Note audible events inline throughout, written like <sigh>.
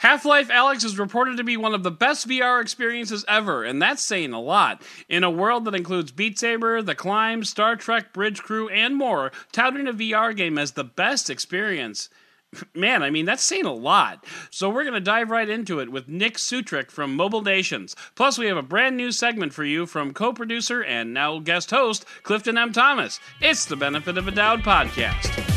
Half Life Alyx is reported to be one of the best VR experiences ever, and that's saying a lot. In a world that includes Beat Saber, The Climb, Star Trek, Bridge Crew, and more, touting a VR game as the best experience. <laughs> Man, I mean, that's saying a lot. So we're going to dive right into it with Nick Sutrich from Mobile Nations. Plus, we have a brand new segment for you from co producer and now guest host, Clifton M. Thomas. It's the Benefit of a Doubt podcast.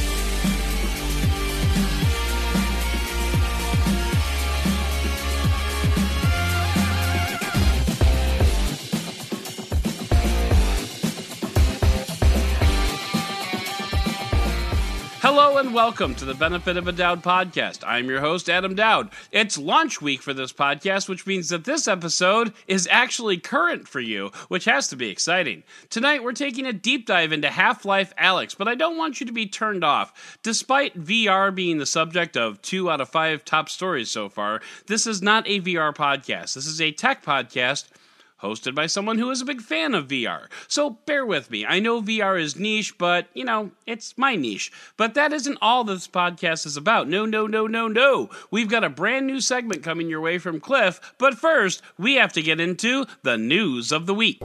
Hello and welcome to the Benefit of a Dowd podcast. I'm your host, Adam Dowd. It's launch week for this podcast, which means that this episode is actually current for you, which has to be exciting. Tonight, we're taking a deep dive into Half Life Alyx, but I don't want you to be turned off. Despite VR being the subject of two out of five top stories so far, this is not a VR podcast. This is a tech podcast hosted by someone who is a big fan of VR. So bear with me. I know VR is niche, but, you know, it's my niche. But that isn't all this podcast is about. No, no, no, no, no. We've got a brand new segment coming your way from Cliff, but first, we have to get into the news of the week.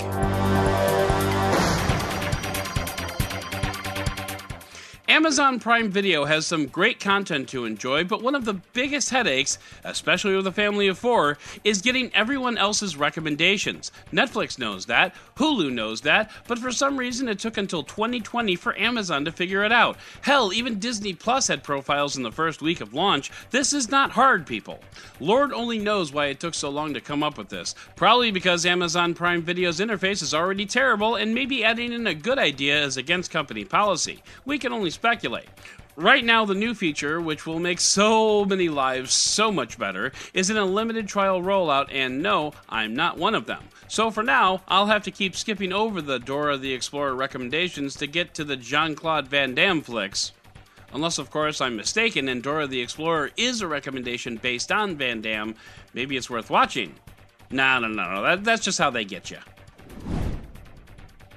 Amazon Prime Video has some great content to enjoy, but one of the biggest headaches, especially with a family of four, is getting everyone else's recommendations. Netflix knows that, Hulu knows that, but for some reason it took until 2020 for Amazon to figure it out. Hell, even Disney Plus had profiles in the first week of launch. This is not hard, people. Lord only knows why it took so long to come up with this. Probably because Amazon Prime Video's interface is already terrible, and maybe adding in a good idea is against company policy. We can only speculate. Right now, the new feature, which will make so many lives so much better, is in a limited trial rollout, and no, I'm not one of them. So for now, I'll have to keep skipping over the Dora the Explorer recommendations to get to the Jean Claude Van Damme flicks. Unless, of course, I'm mistaken and Dora the Explorer is a recommendation based on Van Damme, maybe it's worth watching. No, no, no, no, that, that's just how they get you.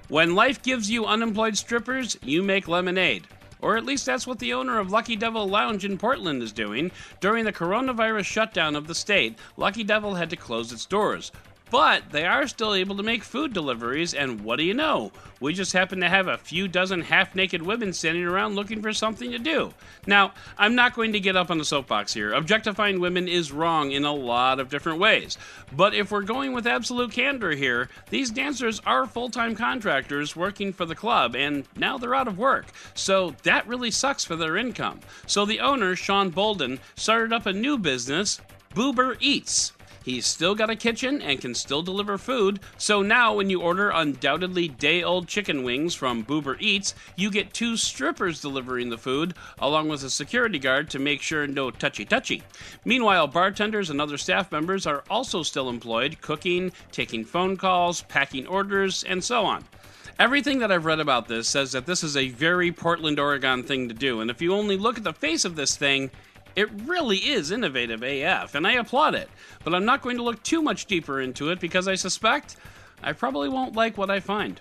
When life gives you unemployed strippers, you make lemonade. Or at least that's what the owner of Lucky Devil Lounge in Portland is doing. During the coronavirus shutdown of the state, Lucky Devil had to close its doors. But they are still able to make food deliveries, and what do you know? We just happen to have a few dozen half naked women standing around looking for something to do. Now, I'm not going to get up on the soapbox here. Objectifying women is wrong in a lot of different ways. But if we're going with absolute candor here, these dancers are full time contractors working for the club, and now they're out of work. So that really sucks for their income. So the owner, Sean Bolden, started up a new business, Boober Eats. He's still got a kitchen and can still deliver food, so now when you order undoubtedly day old chicken wings from Boober Eats, you get two strippers delivering the food, along with a security guard to make sure no touchy touchy. Meanwhile, bartenders and other staff members are also still employed, cooking, taking phone calls, packing orders, and so on. Everything that I've read about this says that this is a very Portland, Oregon thing to do, and if you only look at the face of this thing, it really is innovative AF, and I applaud it. But I'm not going to look too much deeper into it because I suspect I probably won't like what I find.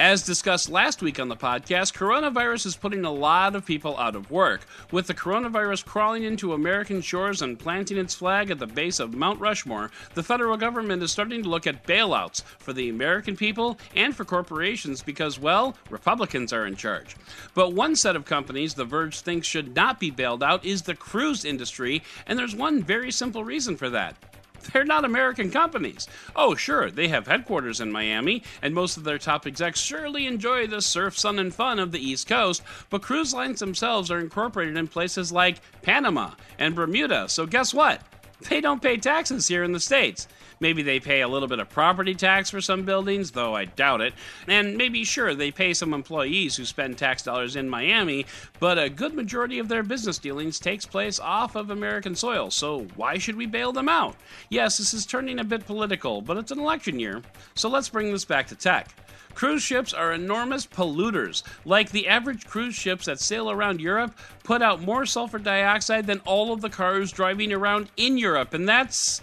As discussed last week on the podcast, coronavirus is putting a lot of people out of work. With the coronavirus crawling into American shores and planting its flag at the base of Mount Rushmore, the federal government is starting to look at bailouts for the American people and for corporations because, well, Republicans are in charge. But one set of companies The Verge thinks should not be bailed out is the cruise industry, and there's one very simple reason for that. <laughs> They're not American companies. Oh, sure, they have headquarters in Miami, and most of their top execs surely enjoy the surf, sun, and fun of the East Coast, but cruise lines themselves are incorporated in places like Panama and Bermuda, so guess what? They don't pay taxes here in the States. Maybe they pay a little bit of property tax for some buildings, though I doubt it. And maybe, sure, they pay some employees who spend tax dollars in Miami, but a good majority of their business dealings takes place off of American soil, so why should we bail them out? Yes, this is turning a bit political, but it's an election year, so let's bring this back to tech. Cruise ships are enormous polluters. Like the average cruise ships that sail around Europe put out more sulfur dioxide than all of the cars driving around in Europe, and that's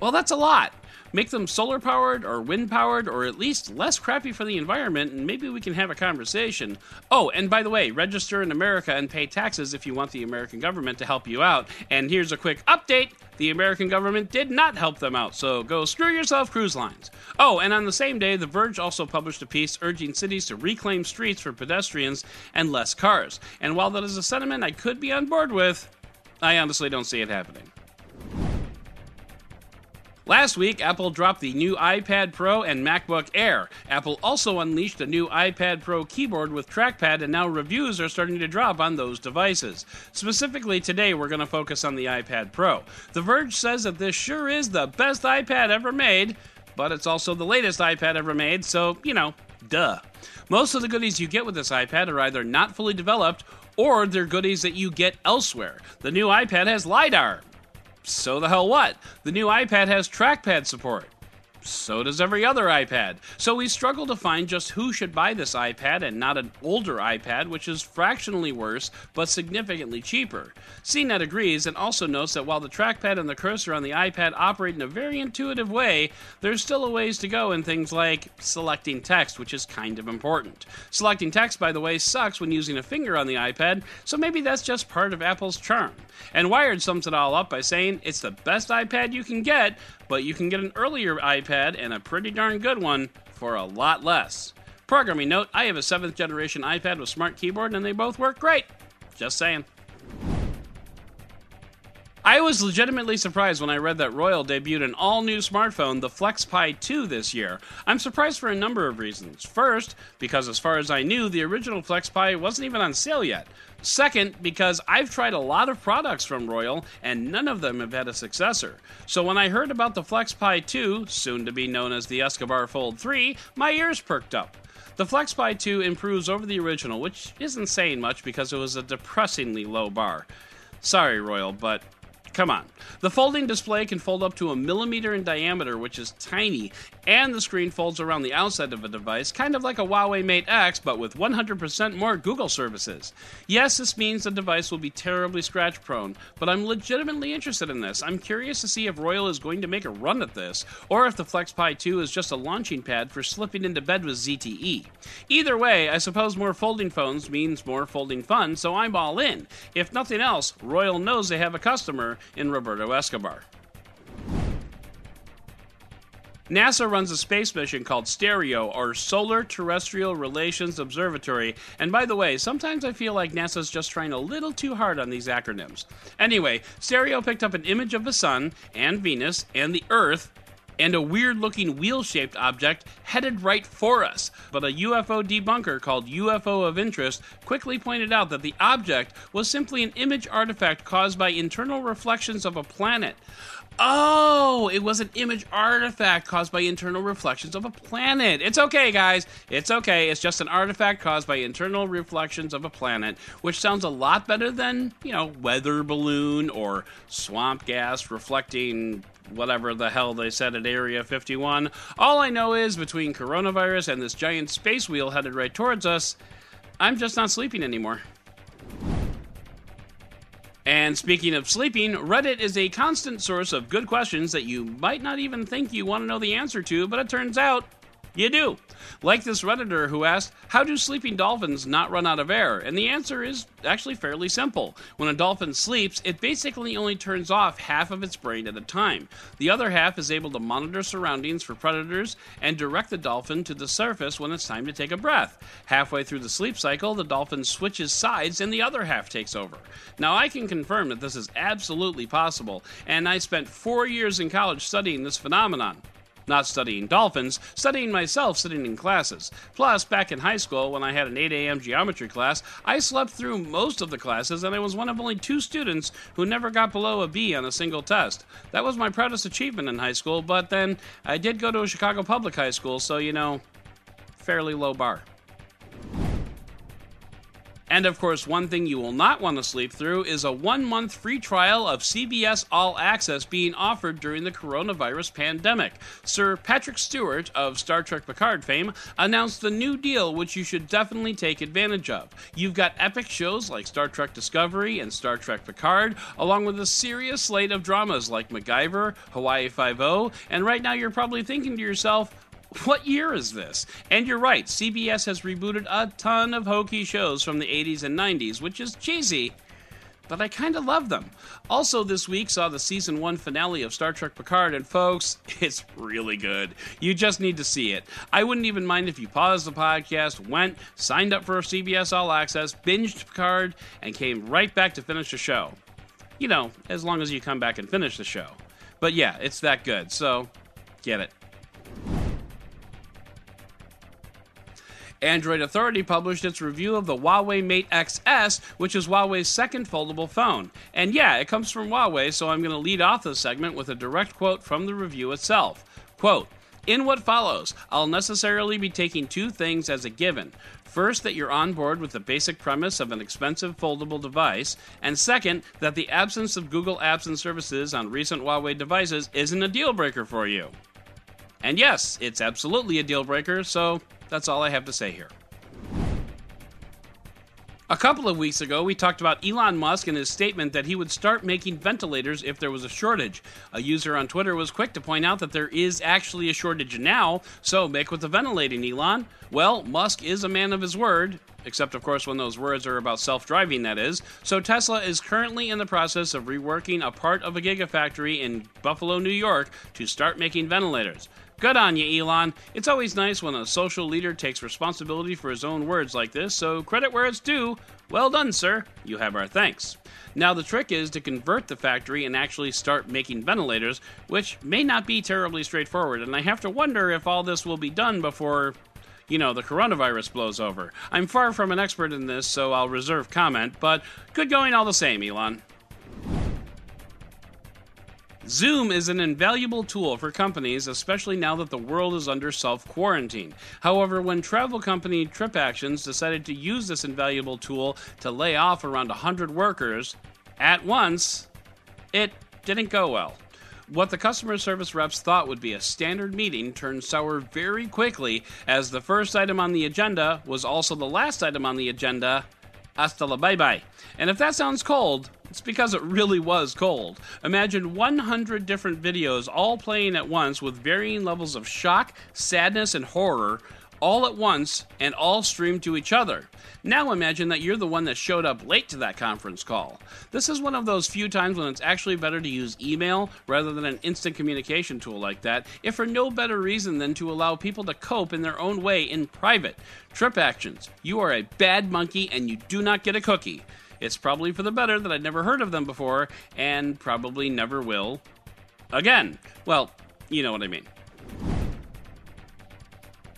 well, that's a lot. Make them solar powered or wind powered or at least less crappy for the environment, and maybe we can have a conversation. Oh, and by the way, register in America and pay taxes if you want the American government to help you out. And here's a quick update the American government did not help them out, so go screw yourself, cruise lines. Oh, and on the same day, The Verge also published a piece urging cities to reclaim streets for pedestrians and less cars. And while that is a sentiment I could be on board with, I honestly don't see it happening. Last week, Apple dropped the new iPad Pro and MacBook Air. Apple also unleashed a new iPad Pro keyboard with trackpad, and now reviews are starting to drop on those devices. Specifically, today we're going to focus on the iPad Pro. The Verge says that this sure is the best iPad ever made, but it's also the latest iPad ever made, so, you know, duh. Most of the goodies you get with this iPad are either not fully developed or they're goodies that you get elsewhere. The new iPad has LiDAR, so the hell what? The new iPad has trackpad support. So does every other iPad. So we struggle to find just who should buy this iPad and not an older iPad, which is fractionally worse but significantly cheaper. CNET agrees and also notes that while the trackpad and the cursor on the iPad operate in a very intuitive way, there's still a ways to go in things like selecting text, which is kind of important. Selecting text, by the way, sucks when using a finger on the iPad, so maybe that's just part of Apple's charm. And Wired sums it all up by saying it's the best iPad you can get, but you can get an earlier iPad and a pretty darn good one for a lot less. Programming note I have a 7th generation iPad with smart keyboard and they both work great. Just saying. I was legitimately surprised when I read that Royole debuted an all new smartphone, the FlexPai 2, this year. I'm surprised for a number of reasons. First, because as far as I knew, the original FlexPai wasn't even on sale yet. Second, because I've tried a lot of products from Royole and none of them have had a successor. So when I heard about the FlexPai 2, soon to be known as the Escobar Fold 3, my ears perked up. The FlexPai 2 improves over the original, which isn't saying much because it was a depressingly low bar. Sorry, Royole, but Come on. The folding display can fold up to a millimeter in diameter, which is tiny, and the screen folds around the outside of a device, kind of like a Huawei Mate X, but with 100% more Google services. Yes, this means the device will be terribly scratch prone, but I'm legitimately interested in this. I'm curious to see if Royole is going to make a run at this, or if the FlexPai 2 is just a launching pad for slipping into bed with ZTE. Either way, I suppose more folding phones means more folding fun, so I'm all in. If nothing else, Royole knows they have a customer in Roberto Escobar. NASA runs a space mission called STEREO, or Solar Terrestrial Relations Observatory. And by the way, sometimes I feel like NASA's just trying a little too hard on these acronyms. Anyway, STEREO picked up an image of the Sun, and Venus, and the Earth and a weird looking wheel shaped object headed right for us. But a UFO debunker called UFO of Interest quickly pointed out that the object was simply an image artifact caused by internal reflections of a planet. Oh, it was an image artifact caused by internal reflections of a planet. It's okay, guys. It's okay. It's just an artifact caused by internal reflections of a planet, which sounds a lot better than, you know, weather balloon or swamp gas reflecting whatever the hell they said at Area 51. All I know is between coronavirus and this giant space wheel headed right towards us, I'm just not sleeping anymore. And speaking of sleeping, Reddit is a constant source of good questions that you might not even think you want to know the answer to, but it turns out you do. Like this Redditor who asked, How do sleeping dolphins not run out of air? And the answer is actually fairly simple. When a dolphin sleeps, it basically only turns off half of its brain at a time. The other half is able to monitor surroundings for predators and direct the dolphin to the surface when it's time to take a breath. Halfway through the sleep cycle, the dolphin switches sides and the other half takes over. Now, I can confirm that this is absolutely possible, and I spent four years in college studying this phenomenon. Not studying dolphins, studying myself sitting in classes. Plus, back in high school, when I had an 8 a.m. geometry class, I slept through most of the classes, and I was one of only two students who never got below a B on a single test. That was my proudest achievement in high school, but then I did go to a Chicago public high school, so you know, fairly low bar. And of course, one thing you will not want to sleep through is a one month free trial of CBS All Access being offered during the coronavirus pandemic. Sir Patrick Stewart of Star Trek Picard fame announced the new deal, which you should definitely take advantage of. You've got epic shows like Star Trek Discovery and Star Trek Picard, along with a serious slate of dramas like MacGyver, Hawaii Five-O, and right now you're probably thinking to yourself, what year is this? And you're right, CBS has rebooted a ton of hokey shows from the 80s and 90s, which is cheesy, but I kind of love them. Also, this week saw the season one finale of Star Trek Picard, and folks, <laughs> it's really good. You just need to see it. I wouldn't even mind if you paused the podcast, went, signed up for CBS All Access, binged Picard, and came right back to finish the show. You know, as long as you come back and finish the show. But yeah, it's that good, so get it. Android Authority published its review of the Huawei Mate XS, which is Huawei's second foldable phone. And yeah, it comes from Huawei, so I'm going to lead off this segment with a direct quote from the review itself. Quote, in what follows, I'll necessarily be taking two things as a given. First, that you're on board with the basic premise of an expensive foldable device, and second, that the absence of Google apps and services on recent Huawei devices isn't a deal breaker for you. And yes, it's absolutely a deal breaker, so that's all I have to say here. A couple of weeks ago, we talked about Elon Musk and his statement that he would start making ventilators if there was a shortage. A user on Twitter was quick to point out that there is actually a shortage now, so make with the ventilating, Elon. Well, Musk is a man of his word, except, of course, when those words are about self driving, that is. So Tesla is currently in the process of reworking a part of a gigafactory in Buffalo, New York to start making ventilators. Good on you, Elon. It's always nice when a social leader takes responsibility for his own words like this, so credit where it's due. Well done, sir. You have our thanks. Now, the trick is to convert the factory and actually start making ventilators, which may not be terribly straightforward, and I have to wonder if all this will be done before, you know, the coronavirus blows over. I'm far from an expert in this, so I'll reserve comment, but good going all the same, Elon. Zoom is an invaluable tool for companies, especially now that the world is under self quarantine. However, when travel company TripActions decided to use this invaluable tool to lay off around 100 workers at once, it didn't go well. What the customer service reps thought would be a standard meeting turned sour very quickly, as the first item on the agenda was also the last item on the agenda. Hasta la bye bye. And if that sounds cold, it's because it really was cold. Imagine 100 different videos all playing at once with varying levels of shock, sadness, and horror all at once and all streamed to each other. Now imagine that you're the one that showed up late to that conference call. This is one of those few times when it's actually better to use email rather than an instant communication tool like that, if for no better reason than to allow people to cope in their own way in private. TripActions. you are a bad monkey and you do not get a cookie. It's probably for the better that I'd never heard of them before, and probably never will again. Well, you know what I mean.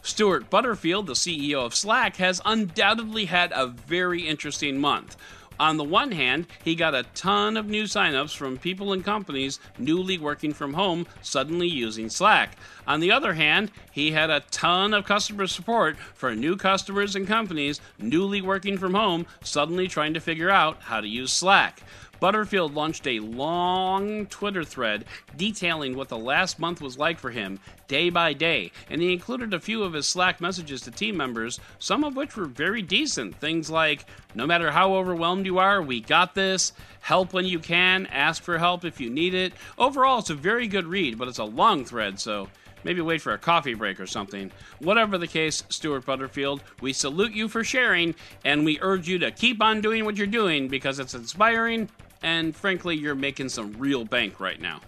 Stewart Butterfield, the CEO of Slack, has undoubtedly had a very interesting month. On the one hand, he got a ton of new signups from people and companies newly working from home suddenly using Slack. On the other hand, he had a ton of customer support for new customers and companies newly working from home suddenly trying to figure out how to use Slack. Butterfield launched a long Twitter thread detailing what the last month was like for him, day by day, and he included a few of his Slack messages to team members, some of which were very decent. Things like, No matter how overwhelmed you are, we got this. Help when you can, ask for help if you need it. Overall, it's a very good read, but it's a long thread, so maybe wait for a coffee break or something. Whatever the case, Stewart Butterfield, we salute you for sharing, and we urge you to keep on doing what you're doing because it's inspiring and frankly, you're making some real bank right now.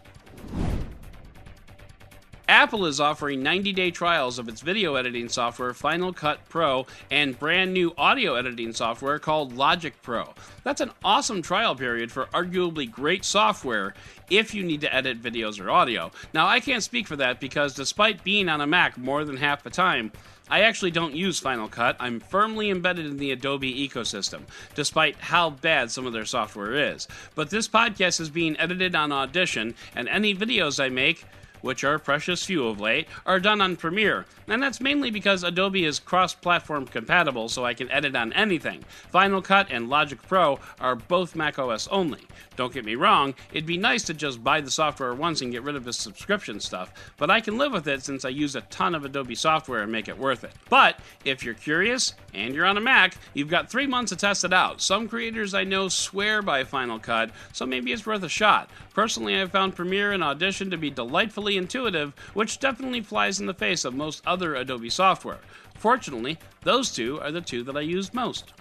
Apple is offering 90 day trials of its video editing software Final Cut Pro and brand new audio editing software called Logic Pro. That's an awesome trial period for arguably great software if you need to edit videos or audio. Now, I can't speak for that because despite being on a Mac more than half the time, I actually don't use Final Cut. I'm firmly embedded in the Adobe ecosystem, despite how bad some of their software is. But this podcast is being edited on Audition, and any videos I make which are precious few of late, are done on Premiere, and that's mainly because Adobe is cross platform compatible so I can edit on anything. Final Cut and Logic Pro are both macOS only. Don't get me wrong, it'd be nice to just buy the software once and get rid of the subscription stuff, but I can live with it since I use a ton of Adobe software and make it worth it. But if you're curious and you're on a Mac, you've got three months to test it out. Some creators I know swear by Final Cut, so maybe it's worth a shot. Personally, I've found Premiere and Audition to be delightfully intuitive, which definitely flies in the face of most other Adobe software. Fortunately, those two are the two that I use most.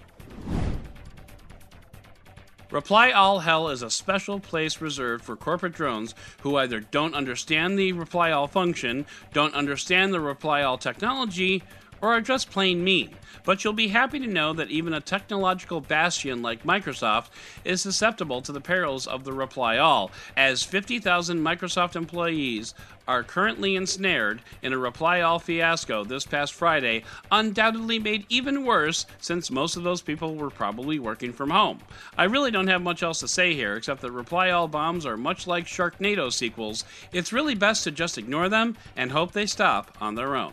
Reply All Hell is a special place reserved for corporate drones who either don't understand the Reply All function, don't understand the Reply All technology, or are just plain mean. But you'll be happy to know that even a technological bastion like Microsoft is susceptible to the perils of the Reply All, as 50,000 Microsoft employees are currently ensnared in a Reply All fiasco this past Friday, undoubtedly made even worse since most of those people were probably working from home. I really don't have much else to say here except that Reply All bombs are much like Sharknado sequels. It's really best to just ignore them and hope they stop on their own.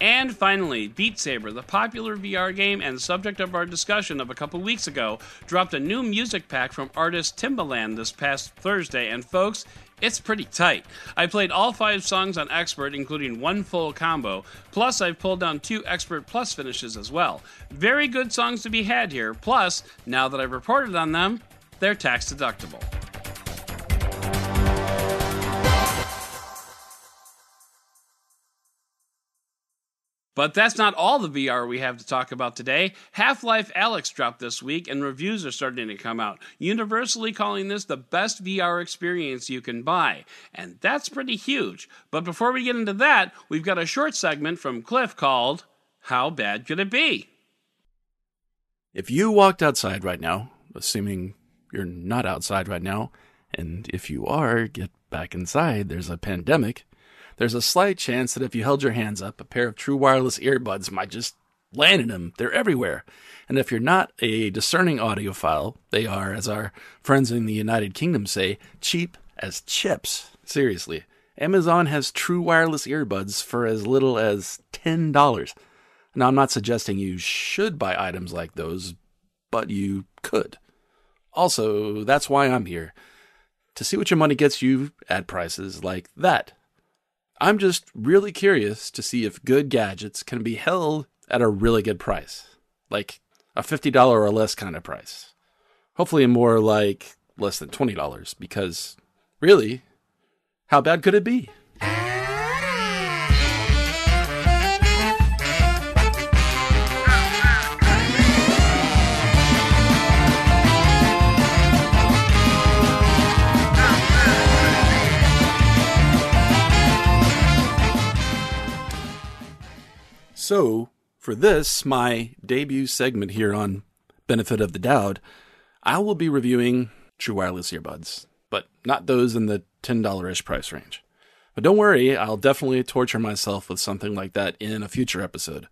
And finally, Beat Saber, the popular VR game and subject of our discussion of a couple weeks ago, dropped a new music pack from artist Timbaland this past Thursday, and folks, it's pretty tight. I played all five songs on Expert, including one full combo, plus, I've pulled down two Expert Plus finishes as well. Very good songs to be had here, plus, now that I've reported on them, they're tax deductible. But that's not all the VR we have to talk about today. Half Life Alyx dropped this week, and reviews are starting to come out, universally calling this the best VR experience you can buy. And that's pretty huge. But before we get into that, we've got a short segment from Cliff called How Bad Could It Be? If you walked outside right now, assuming you're not outside right now, and if you are, get back inside, there's a pandemic there's a slight chance that if you held your hands up, a pair of true wireless earbuds might just land in them. They're everywhere. And if you're not a discerning audiophile, they are, as our friends in the United Kingdom say, cheap as chips. Seriously. Amazon has true wireless earbuds for as little as $10. Now, I'm not suggesting you should buy items like those, but you could. Also, that's why I'm here to see what your money gets you at prices like that. I'm just really curious to see if good gadgets can be held at a really good price, like a $50 or less kind of price. Hopefully, more like less than $20, because really, how bad could it be? So, for this, my debut segment here on Benefit of the Doubt, I will be reviewing true wireless earbuds, but not those in the $10 ish price range. But don't worry, I'll definitely torture myself with something like that in a future episode.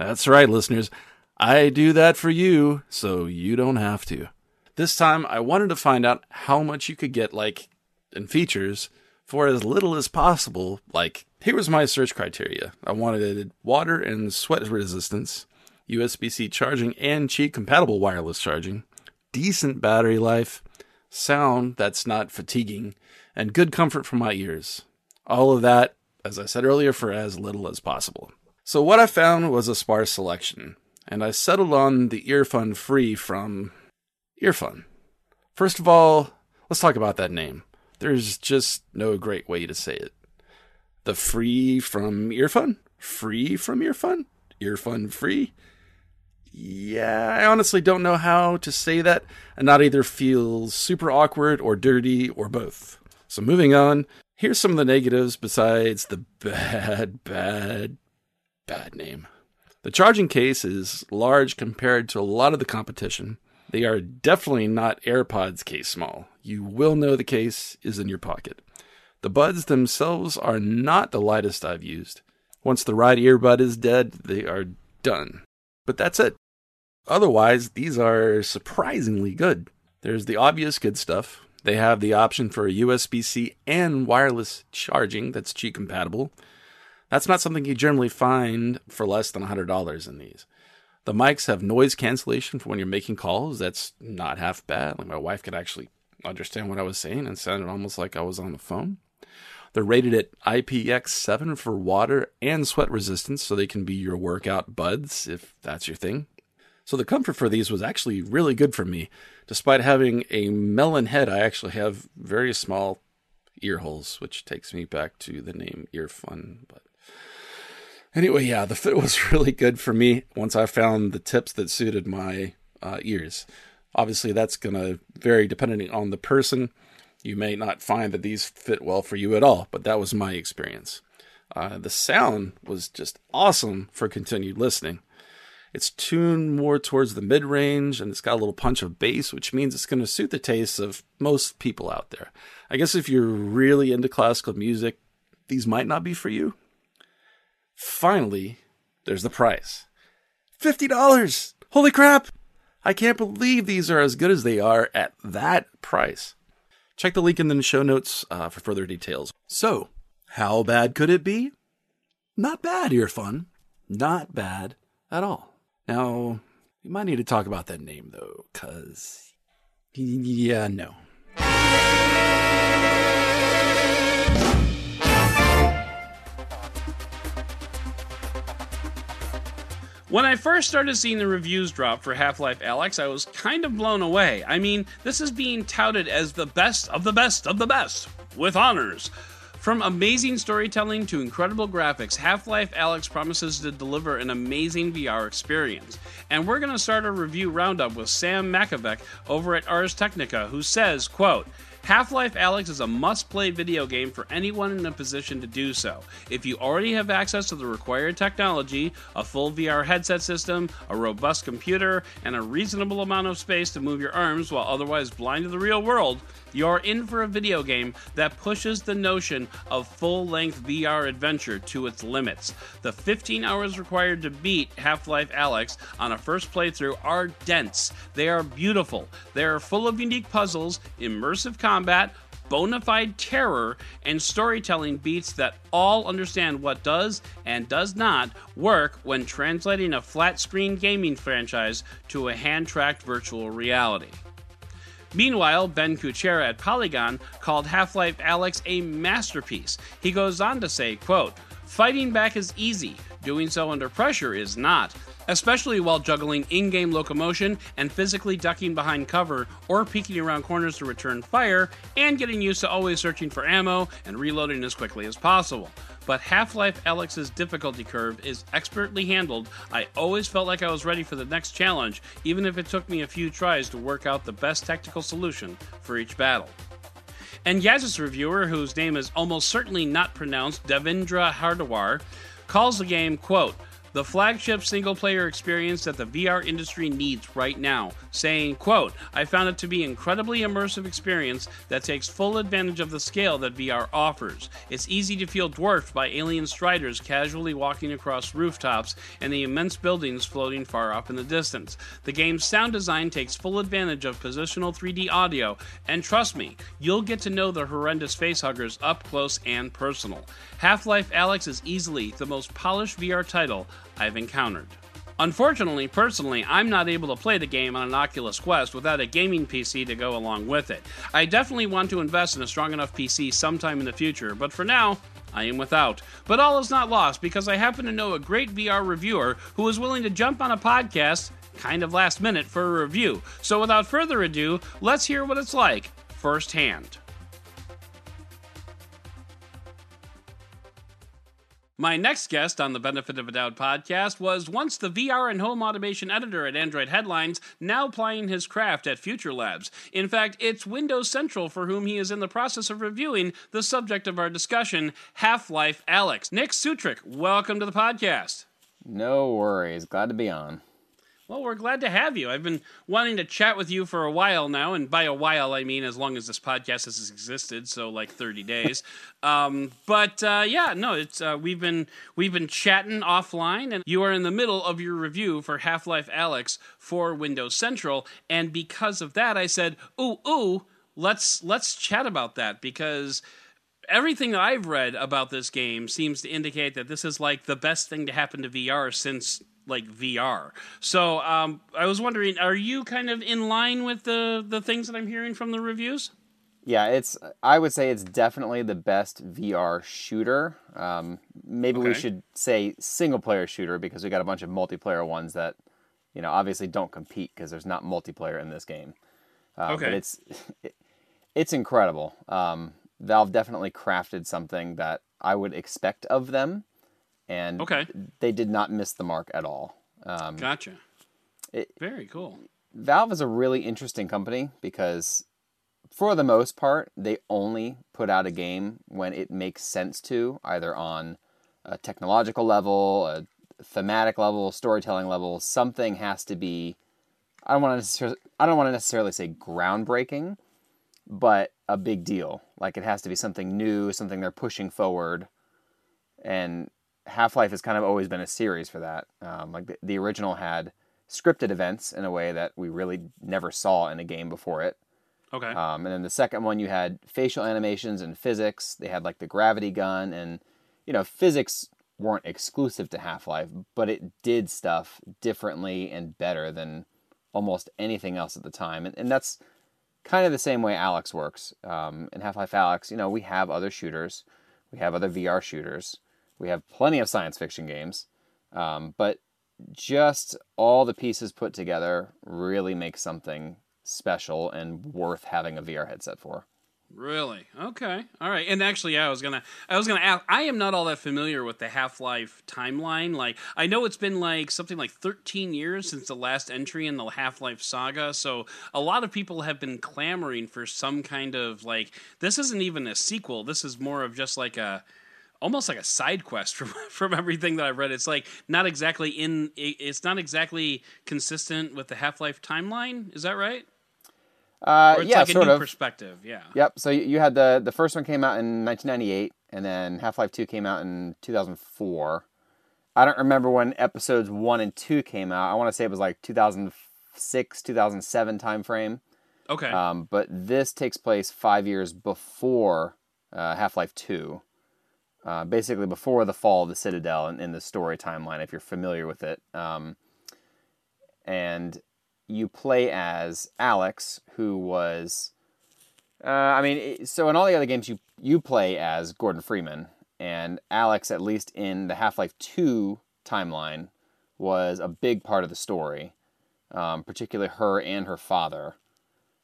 That's right, listeners. I do that for you, so you don't have to. This time, I wanted to find out how much you could get, like, in features for as little as possible. Like, here was my search criteria I wanted water and sweat resistance, USB C charging and Qi compatible wireless charging, decent battery life, sound that's not fatiguing, and good comfort for my ears. All of that, as I said earlier, for as little as possible. So, what I found was a sparse selection, and I settled on the Earfun Free from Earfun. First of all, let's talk about that name. There's just no great way to say it. The free from earfun? Free from earfun? Earfun free? Yeah, I honestly don't know how to say that and not either feels super awkward or dirty or both. So moving on, here's some of the negatives besides the bad, bad, bad name. The charging case is large compared to a lot of the competition. They are definitely not AirPods case small. You will know the case is in your pocket. The buds themselves are not the lightest I've used. Once the right earbud is dead, they are done. But that's it. Otherwise, these are surprisingly good. There's the obvious good stuff They have the option for a USB C and wireless charging that's Qi compatible. That's not something you generally find for less than $100 in these. The mics have noise cancellation for when you're making calls. That's not half bad. Like my wife could actually understand what I was saying and sounded almost like I was on the phone. They're rated at IPX7 for water and sweat resistance, so they can be your workout buds if that's your thing. So the comfort for these was actually really good for me. Despite having a melon head, I actually have very small ear holes, which takes me back to the name Earfun. But anyway, yeah, the fit <laughs> was really good for me once I found the tips that suited my uh, ears. Obviously, that's going to vary depending on the person. You may not find that these fit well for you at all, but that was my experience. Uh, the sound was just awesome for continued listening. It's tuned more towards the mid range and it's got a little punch of bass, which means it's going to suit the tastes of most people out there. I guess if you're really into classical music, these might not be for you. Finally, there's the price $50! Holy crap! I can't believe these are as good as they are at that price. Check the link in the show notes uh, for further details. So, how bad could it be? Not bad, Earfun. Not bad at all. Now, you might need to talk about that name though, because. Yeah, no. When I first started seeing the reviews drop for Half Life Alyx, I was kind of blown away. I mean, this is being touted as the best of the best of the best, with honors. From amazing storytelling to incredible graphics, Half Life Alyx promises to deliver an amazing VR experience. And we're going to start a review roundup with Sam Machkovech over at Ars Technica, who says, quote, Half Life Alyx is a must play video game for anyone in a position to do so. If you already have access to the required technology, a full VR headset system, a robust computer, and a reasonable amount of space to move your arms while otherwise blind to the real world, you're in for a video game that pushes the notion of full length VR adventure to its limits. The 15 hours required to beat Half Life Alyx on a first playthrough are dense, they are beautiful, they are full of unique puzzles, immersive combat, bona fide terror, and storytelling beats that all understand what does and does not work when translating a flat screen gaming franchise to a hand tracked virtual reality. Meanwhile, Ben Kuchera at Polygon called Half-Life Alyx a masterpiece. He goes on to say, quote, Fighting back is easy, doing so under pressure is not, especially while juggling in game locomotion and physically ducking behind cover or peeking around corners to return fire, and getting used to always searching for ammo and reloading as quickly as possible but Half Life Alyx's difficulty curve is expertly handled. I always felt like I was ready for the next challenge, even if it took me a few tries to work out the best tactical solution for each battle. And Yaz's reviewer, whose name is almost certainly not pronounced Devendra Hardwar, calls the game, quote, the flagship single player experience that the VR industry needs right now, saying, quote, I found it to be an incredibly immersive experience that takes full advantage of the scale that VR offers. It's easy to feel dwarfed by alien striders casually walking across rooftops and the immense buildings floating far off in the distance. The game's sound design takes full advantage of positional 3D audio, and trust me, you'll get to know the horrendous facehuggers up close and personal. Half Life Alyx is easily the most polished VR title I've encountered. Unfortunately, personally, I'm not able to play the game on an Oculus Quest without a gaming PC to go along with it. I definitely want to invest in a strong enough PC sometime in the future, but for now, I am without. But all is not lost because I happen to know a great VR reviewer who is willing to jump on a podcast kind of last minute for a review. So without further ado, let's hear what it's like firsthand. My next guest on the Benefit of a Doubt podcast was once the VR and home automation editor at Android Headlines, now plying his craft at Future Labs. In fact, it's Windows Central for whom he is in the process of reviewing the subject of our discussion, Half Life Alyx. Nick Sutrich, welcome to the podcast. No worries. Glad to be on. Well, we're glad to have you. I've been wanting to chat with you for a while now, and by a while I mean as long as this podcast has existed, so like thirty days. <laughs> um, but uh, yeah, no, it's uh, we've been we've been chatting offline, and you are in the middle of your review for Half Life Alyx for Windows Central, and because of that, I said, "Ooh, ooh." let's let's chat about that because everything that I've read about this game seems to indicate that this is like the best thing to happen to VR since like VR. So um, I was wondering, are you kind of in line with the the things that I'm hearing from the reviews? Yeah, it's. I would say it's definitely the best VR shooter. Um, maybe we should say single player shooter because we got a bunch of multiplayer ones that, you know, obviously don't compete because there's not multiplayer in this game. But Okay. it's <laughs> it's incredible. Um, Valve definitely crafted something that I would expect of them, and Okay. they did not miss the mark at all. Um, Gotcha. It- Very cool. Valve is a really interesting company because, for the most part, they only put out a game when it makes sense to, either on a technological level, a thematic level, storytelling level. Something has to be. I don't want to. I don't want to necessarily say groundbreaking, but a big deal. Like it has to be something new, something they're pushing forward, and Half Life has kind of always been a series for that. Um, like the, the original had scripted events in a way that we really never saw in a game before it. Okay. Um, and then the second one, you had facial animations and physics. They had like the gravity gun, and you know, physics weren't exclusive to Half Life, but it did stuff differently and better than almost anything else at the time. And, and that's kind of the same way Alyx works. Um, in Half Life Alyx, you know, we have other shooters, we have other VR shooters, we have plenty of science fiction games, um, but just all the pieces put together really make something special and worth having a VR headset for. Really? Okay. All right. And actually, yeah, I was gonna, I was gonna ask. I am not all that familiar with the Half Life timeline. Like, I know it's been like something like 13 years since the last entry in the Half Life saga. So a lot of people have been clamoring for some kind of like. This isn't even a sequel. This is more of just like a. Almost like a side quest <laughs> from from everything that I've read. It's like not exactly in. It's not exactly consistent with the Half Life timeline. Is that right? Uh, Or it's yeah, like a sort new of. perspective. Yeah. Yep. So you had the the first one came out in 1998, and then Half Life 2 came out in 2004. I don't remember when episodes one and two came out. I want to say it was like 2006, 2007 time frame. Okay. Um, but this takes place five years before uh, Half Life 2. Uh, basically, before the fall of the Citadel in, in the story timeline, if you're familiar with it. Um, and you play as Alyx, who was. Uh, I mean, so in all the other games, you, you play as Gordon Freeman. And Alyx, at least in the Half Life 2 timeline, was a big part of the story, um, particularly her and her father.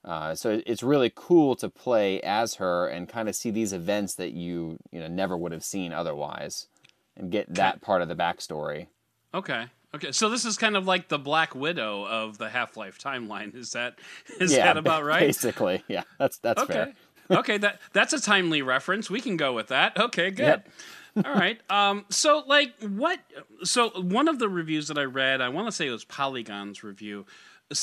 Uh, so it's really cool to play as her and kind of see these events that you you know never would have seen otherwise, and get that part of the backstory. Okay. Okay. So this is kind of like the Black Widow of the Half Life timeline. Is that is yeah, that about <laughs> right? Basically, yeah, that's that's Okay. fair. <laughs> okay. That that's a timely reference. We can go with that. Okay. Good. Yep. <laughs> All right. Um. So like what? So one of the reviews that I read, I want to say it was Polygon's review.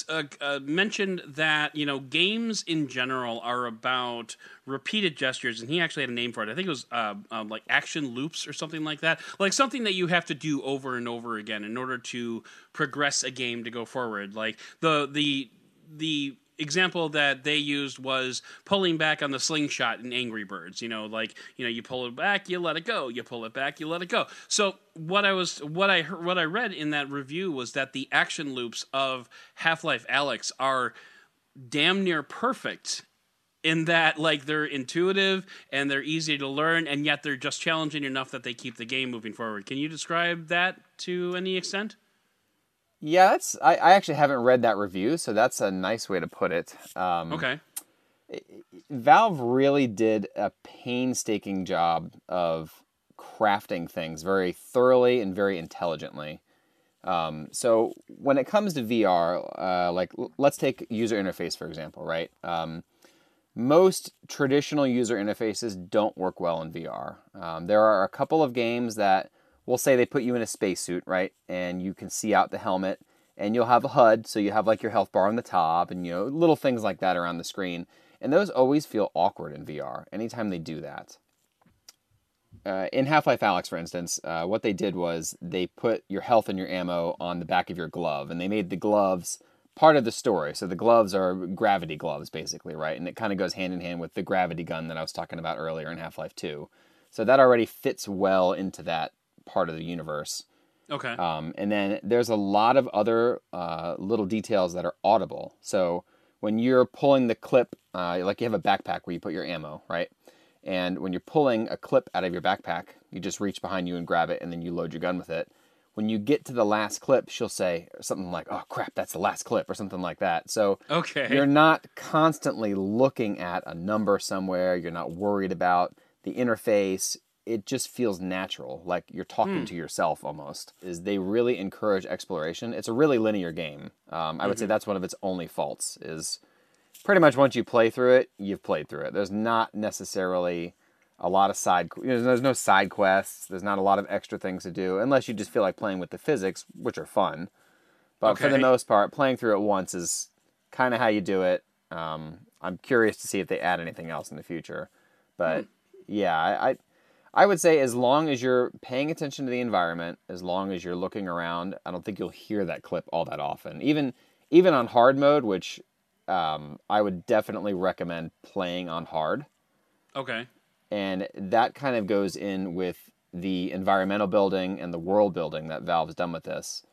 Uh, uh, mentioned that you know games in general are about repeated gestures, and he actually had a name for it. I think it was uh, um, like action loops or something like that, like something that you have to do over and over again in order to progress a game to go forward. Like the the the example that they used was pulling back on the slingshot in Angry Birds. You know, like you know, you pull it back, you let it go. You pull it back, you let it go. So what I was, what I heard, what I read in that review was that the action loops of Half Life Alyx are damn near perfect. In that, like, they're intuitive and they're easy to learn, and yet they're just challenging enough that they keep the game moving forward. Can you describe that to any extent? Yeah, that's. I, I actually haven't read that review, so that's a nice way to put it. Um, Okay. Valve really did a painstaking job of crafting things very thoroughly and very intelligently. Um, so when it comes to VR, uh, like let's take user interface for example, right? Um, most traditional user interfaces don't work well in VR. Um, there are a couple of games that will say they put you in a spacesuit, right, and you can see out the helmet, and you'll have a HUD, so you have like your health bar on the top, and you know little things like that around the screen, and those always feel awkward in VR. Anytime they do that. Uh, in Half-Life Alyx, for instance, uh, what they did was they put your health and your ammo on the back of your glove, and they made the gloves part of the story. So the gloves are gravity gloves, basically, right? And it kind of goes hand in hand with the gravity gun that I was talking about earlier in Half Life 2. So that already fits well into that part of the universe. Okay. Um, and then there's a lot of other uh, little details that are audible. So when you're pulling the clip, uh, like you have a backpack where you put your ammo, right? And when you're pulling a clip out of your backpack, you just reach behind you and grab it, and then you load your gun with it. When you get to the last clip, she'll say something like, "Oh crap, that's the last clip," or something like that. So okay. you're not constantly looking at a number somewhere. You're not worried about the interface. It just feels natural, like you're talking to yourself almost. Is they really encourage exploration. It's a really linear game. Um, I would say that's one of its only faults. Is pretty much once you play through it, you've played through it. There's not necessarily a lot of side. You know, there's no side quests. There's not a lot of extra things to do unless you just feel like playing with the physics, which are fun. But for the most part, playing through it once is kind of how you do it. Um, I'm curious to see if they add anything else in the future. But yeah, I, I I would say as long as you're paying attention to the environment, as long as you're looking around, I don't think you'll hear that clip all that often. Even even on hard mode, which um, I would definitely recommend playing on hard Okay. and that kind of goes in with the environmental building and the world building that Valve's done with this.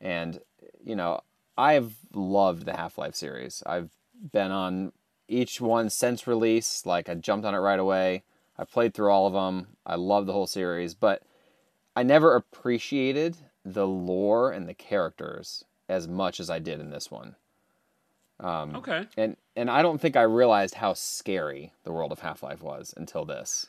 And you know, I've loved the Half-Life series. I've been on each one since release. Like I jumped on it right away. I played through all of them. I love the whole series, but I never appreciated the lore and the characters as much as I did in this one. Um, Okay. and and I don't think I realized how scary the world of Half Life was until this.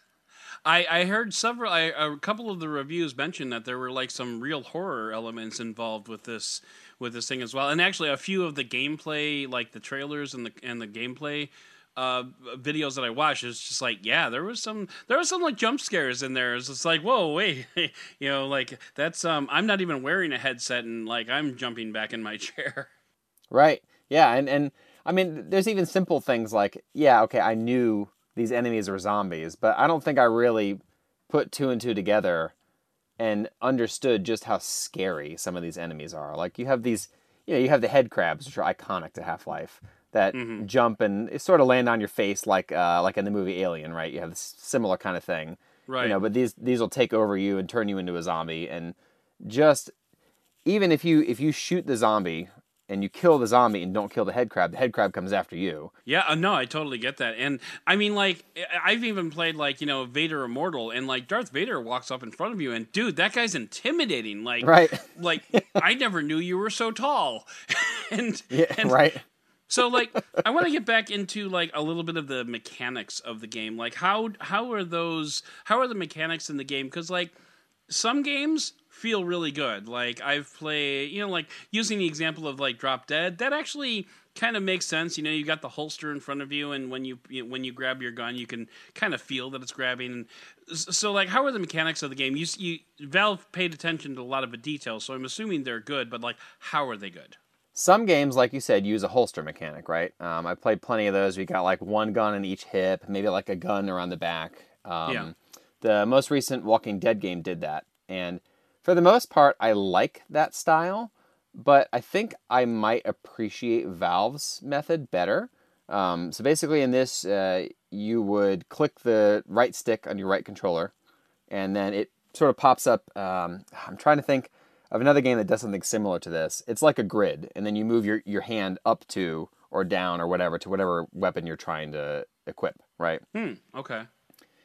I, I heard several I, a couple of the reviews mentioned that there were like some real horror elements involved with this with this thing as well and actually a few of the gameplay like the trailers and the and the gameplay uh, videos that I watched it's just like yeah there was some there was some like jump scares in there it's like whoa <laughs> wait you know like that's um I'm not even wearing a headset and like I'm jumping back in my <laughs> chair Right. Yeah, and and I mean there's even simple things like yeah, okay, I knew these enemies were zombies, but I don't think I really put two and two together and understood just how scary some of these enemies are. Like you have these you know, you have the head crabs which are iconic to Half-Life that jump and sort of land on your face like uh, like in the movie Alien, right? You have this similar kind of thing. right You know, but these these will take over you and turn you into a zombie and just even if you if you shoot the zombie and you kill the zombie and don't kill the head crab, the head crab comes after you. Yeah, uh, no, I totally get that. And I mean, like, I've even played, like, you know, Vader Immortal, and, like, Darth Vader walks up in front of you, and, dude, that guy's intimidating. Like, Right. like, <laughs> I never knew you were so tall. <laughs> and, Yeah, and right. So, like, I want to get back into, like, a little bit of the mechanics of the game. Like, how, how are those, how are the mechanics in the game? Because, like, some games feel really good. Like I've played, you know, like using the example of like Drop Dead, that actually kind of makes sense. You know, you got the holster in front of you, and when you you- when you grab your gun, you can kind of feel that it's grabbing. And so, like, how are the mechanics of the game? You, you Valve paid attention to a lot of the details, so I'm assuming they're good. But like, how are they good? Some games, like you said, use a holster mechanic, right? Um, I played plenty of those. We got like one gun in each hip, maybe like a gun around the back. Um, Yeah. The most recent Walking Dead game did that, and for the most part, I like that style. But I think I might appreciate Valve's method better. Um, so basically, in this, uh, you would click the right stick on your right controller, and then it sort of pops up. Um, I'm trying to think of another game that does something similar to this. It's like a grid, and then you move your, your hand up to or down or whatever to whatever weapon you're trying to equip, right? Hmm. Okay.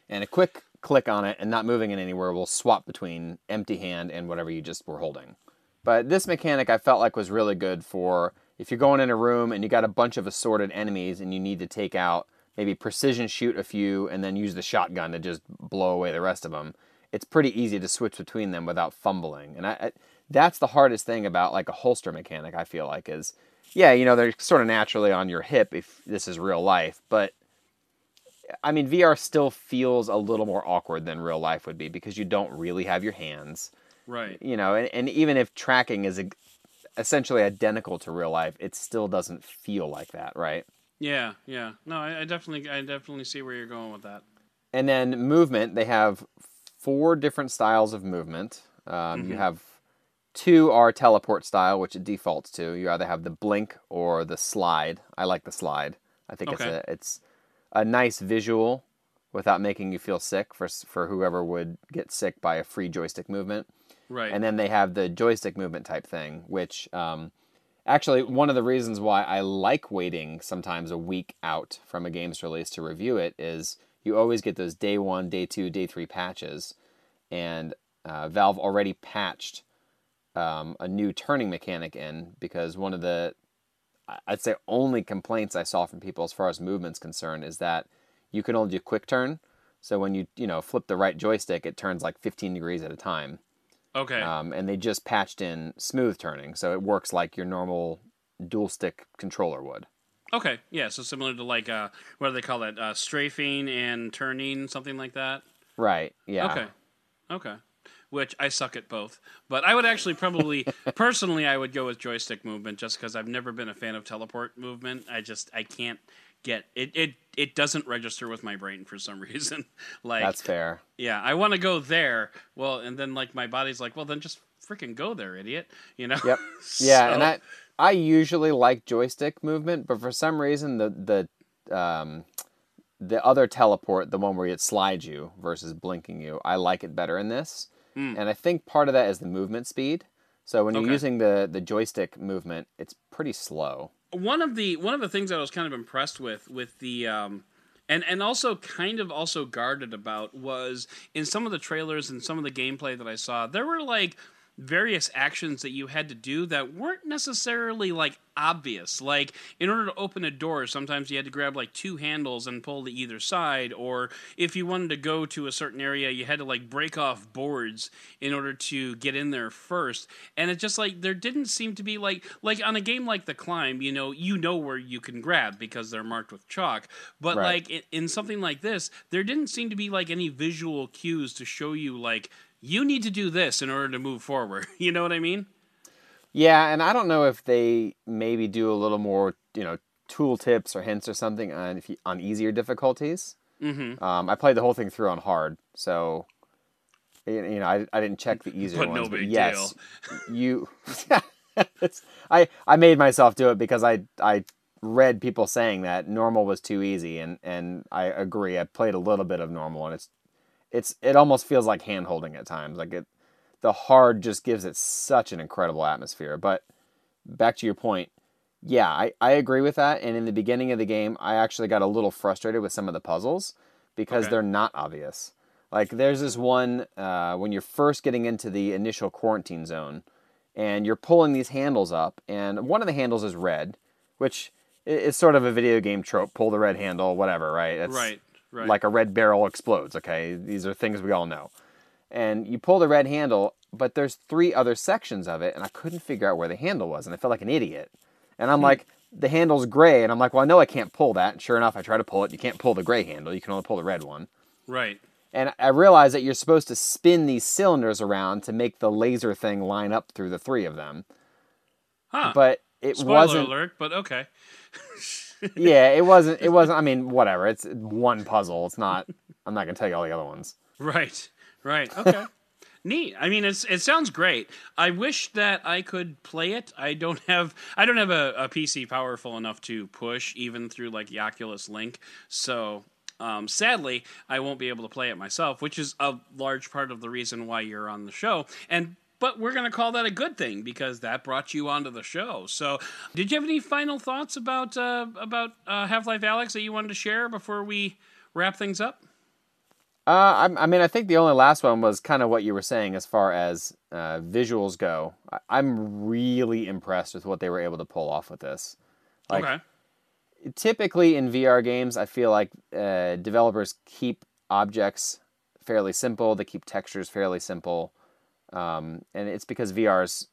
And a quick click on it and not moving it anywhere will swap between empty hand and whatever you just were holding. But this mechanic I felt like was really good for if you're going in a room and you got a bunch of assorted enemies and you need to take out maybe precision shoot a few and then use the shotgun to just blow away the rest of them. It's pretty easy to switch between them without fumbling. And I, I that's the hardest thing about like a holster mechanic I feel like is yeah, you know, they're sort of naturally on your hip if this is real life, but I mean, VR still feels a little more awkward than real life would be because you don't really have your hands, Right. you know, and, and even if tracking is essentially identical to real life, it still doesn't feel like that, right? Yeah. Yeah. No, I, I definitely, I definitely see where you're going with that. And then movement, they have four different styles of movement. Um, You have Two are teleport style, which it defaults to. You either have the blink or the slide. I like the slide. I think Okay. it's a it's a nice visual without making you feel sick for for whoever would get sick by a free joystick movement. Right. And then they have the joystick movement type thing, which um, actually one of the reasons why I like waiting sometimes a week out from a game's release to review it is you always get those day one, day two, day three patches, and uh, Valve already patched um, a new turning mechanic in because one of the I'd say only complaints I saw from people as far as movement's concerned is that you can only do quick turn. So when you you know flip the right joystick, it turns like 15 degrees at a time. okay. Um, and they just patched in smooth turning, so it works like your normal dual stick controller would. okay. Yeah. So similar to like uh, what do they call that? Uh, strafing and turning, something like that. Right. Yeah. Okay. Okay. Which I suck at both, but I would actually probably <laughs> personally I would go with joystick movement just because I've never been a fan of teleport movement. I just I can't get it. It it doesn't register with my brain for some <laughs> reason. like That's fair. yeah, I want to go there. Well, and then like my body's like, well, then just freaking go there, idiot. You know. Yep. <laughs> Yeah, So- and I I usually like joystick movement, but for some reason the the um, the other teleport, the one where it slides you versus blinking you, I like it better in this. And I think part of that is the movement speed. So when you're Okay. using the the joystick movement, it's pretty slow. one of the one of the things I was kind of impressed with with the um and and also kind of also guarded about was in some of the trailers and some of the gameplay that I saw there were like various actions that you had to do that weren't necessarily like obvious. Like in order to open a door sometimes you had to grab like two handles and pull to either side or if you wanted to go to a certain area you had to like break off boards in order to get in there first. And it's just like there didn't seem to be like like on a game like the climb you know you know where you can grab because they're marked with chalk. But Right. like in, in something like this there didn't seem to be like any visual cues to show you like you need to do this in order to move forward <laughs> you know what i mean Yeah, and I don't know if they maybe do a little more, you know, tool tips or hints or something on if you, on easier difficulties. mm-hmm Um, I played the whole thing through on hard, so you know I, I didn't check the easier But no ones. but big yes, you. <laughs> I I made myself do it because I I read people saying that normal was too easy, and and I agree. I played a little bit of normal, and it's it's it almost feels like hand holding at times. Like it, the hard just gives it such an incredible atmosphere. But back to your point, yeah, I, I agree with that. And in the beginning of the game, I actually got a little frustrated with some of the puzzles because Okay. they're not obvious. Like there's this one uh, when you're first getting into the initial quarantine zone, and you're pulling these handles up, and one of the handles is red, which is sort of a video game trope. Pull the red handle, whatever, right? It's right right like a red barrel explodes. Okay, these are things we all know. And you pull the red handle, but there's three other sections of it, and I couldn't figure out where the handle was, and I felt like an idiot. And I'm hmm. like, the handle's gray, and I'm like, well, I know I can't pull that. And sure enough, I try to pull it. You can't pull the gray handle. You can only pull the red one. right And I realized that you're supposed to spin these cylinders around to make the laser thing line up through the three of them. huh But it spoiler wasn't. alert but okay <laughs> Yeah, it wasn't. It <laughs> wasn't. I mean, whatever. It's one puzzle. It's not. I'm not gonna tell you all the other ones. Right. Right. Okay. <laughs> Neat. I mean, it's it sounds great. I wish that I could play it. I don't have I don't have a, a PC powerful enough to push even through like the Oculus Link. So um, sadly, I won't be able to play it myself, which is a large part of the reason why you're on the show. And but we're going to call that a good thing because that brought you onto the show. So, did you have any final thoughts about uh, about uh, Half Life Alyx that you wanted to share before we wrap things up? Uh, I, I mean, I think the only last one was kind of what you were saying as far as uh, visuals go. I, I'm really impressed with what they were able to pull off with this. Like, okay. typically in VR games, I feel like uh, developers keep objects fairly simple. They keep textures fairly simple, um, and it's because VR is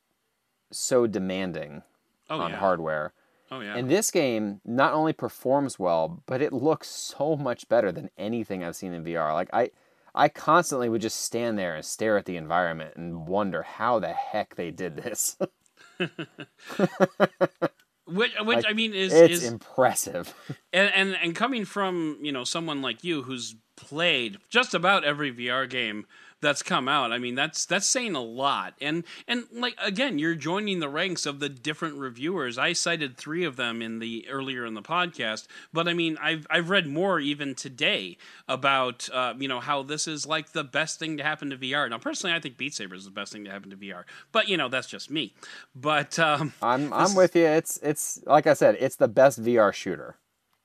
so demanding Oh on yeah. hardware. Oh yeah. And this game not only performs well, but it looks so much better than anything I've seen in VR. Like I I constantly would just stand there and stare at the environment and wonder how the heck they did this. <laughs> which, which like, I mean is it's is impressive. <laughs> and, and and coming from you know someone like you who's played just about every VR game that's come out. I mean, that's that's saying a lot. And and like again, you're joining the ranks of the different reviewers. I cited three of them in the earlier in the podcast, but I mean, I've I've read more even today about uh, you know how this is like the best thing to happen to VR. Now, personally, I think Beat Saber is the best thing to happen to VR, but you know that's just me. But um, I'm I'm with you. It's it's like I said, it's the best VR shooter.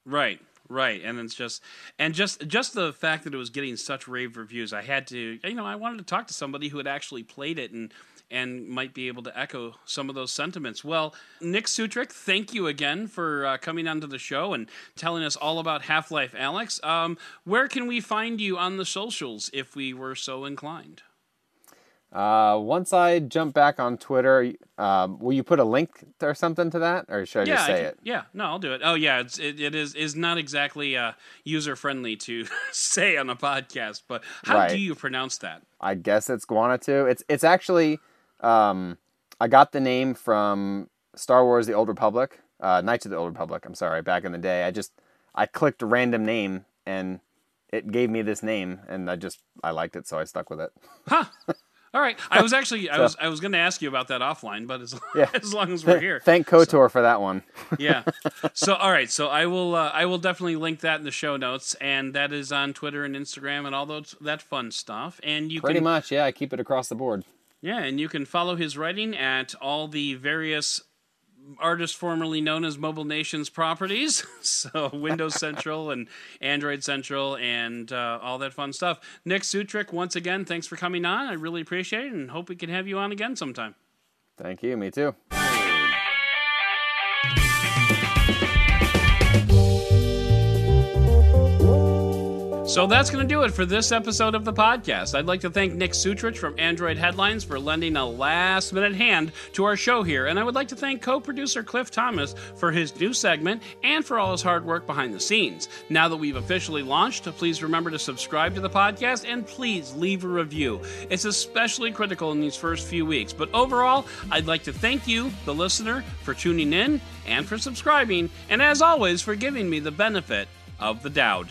Right. Right, and it's just and just just the fact that it was getting such rave reviews, I had to you know I wanted to talk to somebody who had actually played it and and might be able to echo some of those sentiments. Well, Nick Sutrich, thank you again for uh, coming onto the show and telling us all about Half Life Alyx. Um, where can we find you on the socials if we were so inclined? Uh, once I jump back on Twitter, um, will you put a link or something to that, or should I yeah, just say I can, it? Yeah, no, I'll do it. Oh, yeah, it's it, it is is not exactly uh, user friendly to <laughs> say on a podcast, but how Right. do you pronounce that? I guess it's Guanatu. It's it's actually um, I got the name from Star Wars: The Old Republic, uh, Knights of the Old Republic. I'm sorry, back in the day. I just I clicked a random name and it gave me this name, and I just I liked it, so I stuck with it. Huh. <laughs> All right. I was actually I <laughs> was I was going to ask you about that offline, but as, Yeah. <laughs> as long as we're here. <laughs> Thank Kotor for that one. yeah. So all right. So I will uh, I will definitely link that in the show notes, and that is on Twitter and Instagram and all those that fun stuff. And you Pretty can much, yeah. I keep it across the board. yeah, and you can follow his writing at all the various artists formerly known as Mobile Nations properties. <laughs> so Windows Central and Android Central and uh, all that fun stuff. Nick Sutrich, once again, thanks for coming on. I really appreciate it, and hope we can have you on again sometime. Thank you. Me too. So that's going to do it for this episode of the podcast. I'd like to thank Nick Sutrich from Android Headlines for lending a last minute hand to our show here. And I would like to thank co producer Cliff Thomas for his new segment and for all his hard work behind the scenes. Now that we've officially launched, please remember to subscribe to the podcast and please leave a review. It's especially critical in these first few weeks. But overall, I'd like to thank you, the listener, for tuning in and for subscribing. And as always, for giving me the benefit of the doubt.